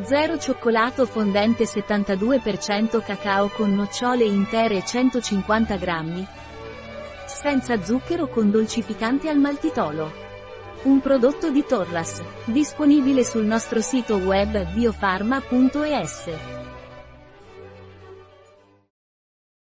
0 cioccolato fondente 72% cacao con nocciole intere 150 grammi. Senza zucchero con dolcificante al maltitolo. Un prodotto di Torras, disponibile sul nostro sito web biofarma.es.